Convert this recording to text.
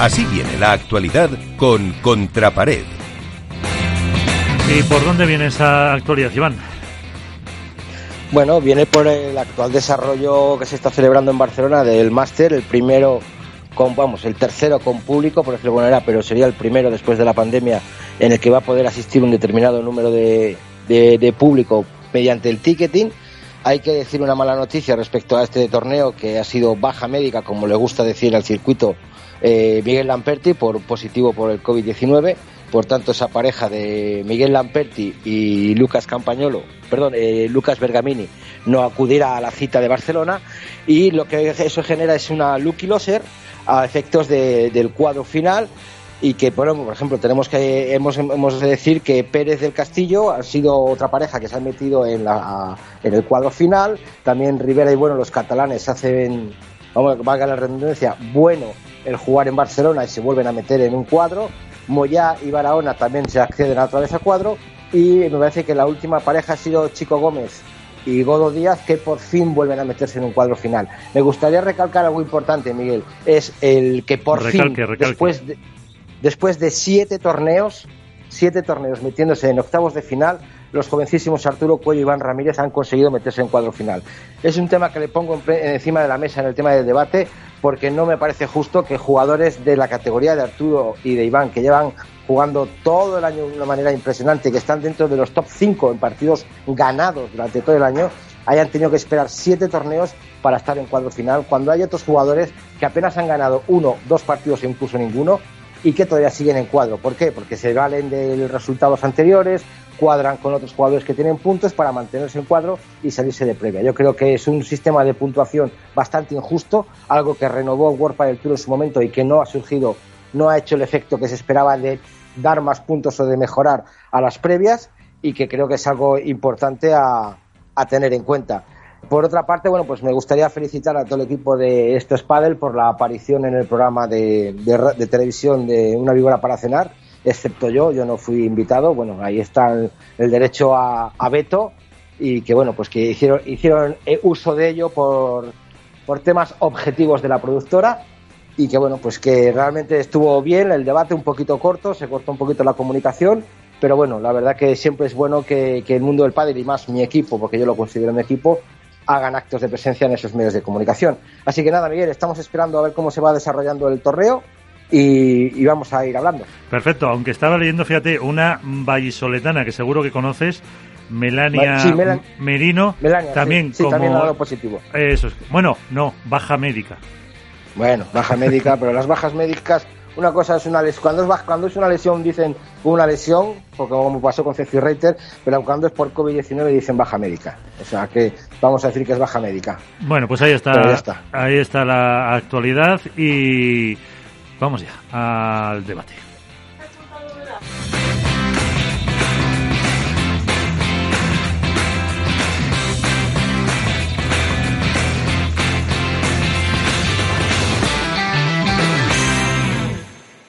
Así viene la actualidad con Contrapared. ¿Y por dónde viene esa actualidad, Iván? Bueno, viene por el actual desarrollo que se está celebrando en Barcelona del máster, el primero con, vamos, el tercero con público, por decirlo de manera, pero sería el primero después de la pandemia en el que va a poder asistir un determinado número de, de, público mediante el ticketing. Hay que decir una mala noticia respecto a este torneo que ha sido baja médica, como le gusta decir al circuito eh, Miguel Lamperti, por positivo por el COVID-19 por tanto, esa pareja de Miguel Lamperti y Lucas Campañolo, perdón, eh, Lucas Bergamini, no acudirá a la cita de Barcelona. Y lo que eso genera es una lucky loser a efectos del cuadro final. Y que por ejemplo tenemos que hemos, hemos de decir que Pérez del Castillo ha sido otra pareja que se ha metido en la en el cuadro final. También Rivera y bueno los catalanes hacen vamos valga la redundancia bueno el jugar en Barcelona y se vuelven a meter en un cuadro. Moyá y Barahona también se acceden otra vez a cuadro. Y me parece que la última pareja ha sido Chico Gómez y Godo Díaz que por fin vuelven a meterse en un cuadro final. Me gustaría recalcar algo importante, Miguel, es el que por fin, después de, después de siete torneos, siete torneos metiéndose en octavos de final, los jovencísimos Arturo Cuello y Iván Ramírez han conseguido meterse en cuadro final. Es un tema que le pongo encima de la mesa en el tema del debate porque no me parece justo que jugadores de la categoría de Arturo y de Iván, que llevan jugando todo el año de una manera impresionante, que están dentro de los top 5 en partidos ganados durante todo el año, hayan tenido que esperar siete torneos para estar en cuadro final, cuando hay otros jugadores que apenas han ganado uno, dos partidos e incluso ninguno, y que todavía siguen en cuadro. ¿Por qué? Porque se valen de resultados anteriores, cuadran con otros jugadores que tienen puntos para mantenerse en cuadro y salirse de previa. Yo creo que es un sistema de puntuación bastante injusto, algo que renovó World Tour en su momento y que no ha surgido, no ha hecho el efecto que se esperaba de dar más puntos o de mejorar a las previas y que creo que es algo importante a tener en cuenta. Por otra parte, bueno, pues me gustaría felicitar a todo el equipo de Esto es por la aparición en el programa de, de televisión de Una víbora para cenar excepto yo, yo no fui invitado, bueno, ahí está el, derecho a, veto y que bueno, pues que hicieron, hicieron eh, uso de ello por, por temas objetivos de la productora y que bueno, pues que realmente estuvo bien el debate, un poquito corto, se cortó un poquito la comunicación, pero bueno, la verdad que siempre es bueno que, el mundo del padre y más mi equipo, porque yo lo considero mi equipo, hagan actos de presencia en esos medios de comunicación. Así que nada, Miguel, estamos esperando a ver cómo se va desarrollando el torneo y, vamos a ir hablando. Perfecto, aunque estaba leyendo, fíjate, una vallisoletana que seguro que conoces, Melania Merino, también sí, también ha dado positivo. Eso Bueno, no, baja médica. Bueno, baja médica, pero las bajas médicas, una cosa es una lesión, cuando es, cuando es una lesión dicen una lesión, porque como pasó con Ceci Reiter, pero cuando es por COVID-19 dicen baja médica. O sea que vamos a decir que es baja médica. Bueno, pues ahí está, está. ahí está la actualidad y Vamos ya al debate.